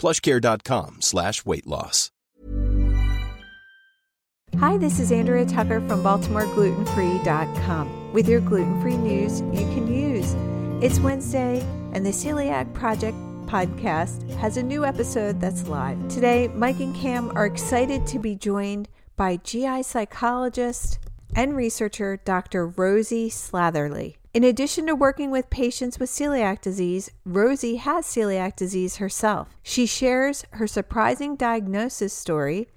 plushcare.com slash weight loss. Hi, this is Andrea Tucker from BaltimoreGlutenFree.com with your gluten free news you can use. It's Wednesday, and the Celiac Project podcast has a new episode that's live. Today, Mike and Cam are excited to be joined by GI psychologist and researcher Dr. Rosie Satherley. In addition to working with patients with celiac disease, Rosie has celiac disease herself. She shares her surprising diagnosis story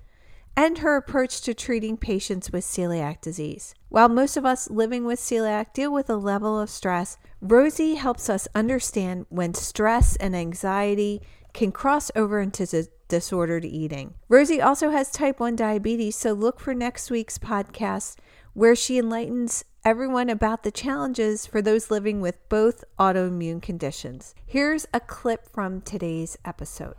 and her approach to treating patients with celiac disease. While most of us living with celiac deal with a level of stress, Rosie helps us understand when stress and anxiety can cross over into dis- disordered eating. Rosie also has type 1 diabetes, so look for next week's podcast where she enlightens everyone about the challenges for those living with both autoimmune conditions. Here's a clip from today's episode.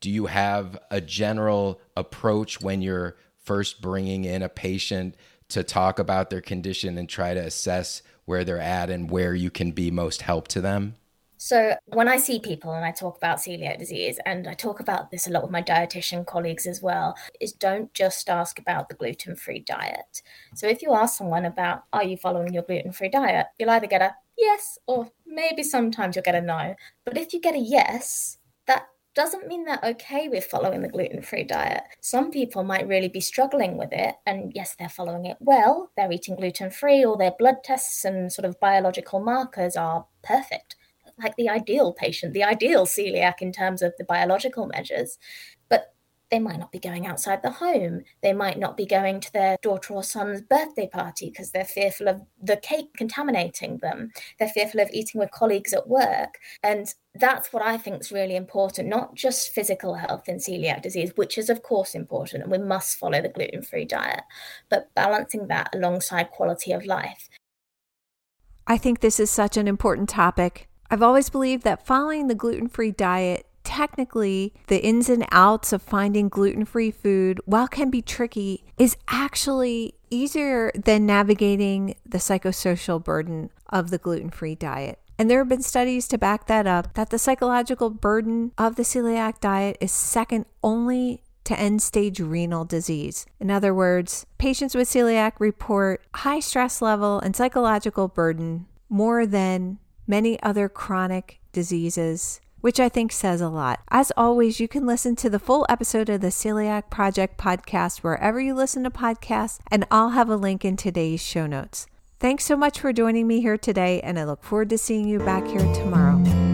Do you have a general approach when you're first bringing in a patient to talk about their condition and try to assess where they're at and where you can be most help to them? So when I see people and I talk about celiac disease, and I talk about this a lot with my dietitian colleagues as well, is don't just ask about the gluten-free diet. So if you ask someone about are you following your gluten-free diet, you'll either get a yes or maybe sometimes you'll get a no. But if you get a yes, that doesn't mean they're okay with following the gluten free diet. Some people might really be struggling with it, and yes, they're following it well. They're eating gluten free, or their blood tests and sort of biological markers are perfect like the ideal patient, the ideal celiac in terms of the biological measures. But they might not be going outside the home. They might not be going to their daughter or son's birthday party because they're fearful of the cake contaminating them. They're fearful of eating with colleagues at work. And that's what I think is really important, not just physical health in celiac disease, which is, of course, important, and we must follow the gluten free diet, but balancing that alongside quality of life. I think this is such an important topic I've always believed that following the gluten free diet, technically, the ins and outs of finding gluten free food, while can be tricky, is actually easier than navigating the psychosocial burden of the gluten free diet. And there have been studies to back that up that the psychological burden of the celiac diet is second only to end stage renal disease. In other words, patients with celiac report high stress level and psychological burden more than many other chronic diseases, which I think says a lot. As always, you can listen to the full episode of the Celiac Project podcast wherever you listen to podcasts, and I'll have a link in today's show notes. Thanks so much for joining me here today, and I look forward to seeing you back here tomorrow.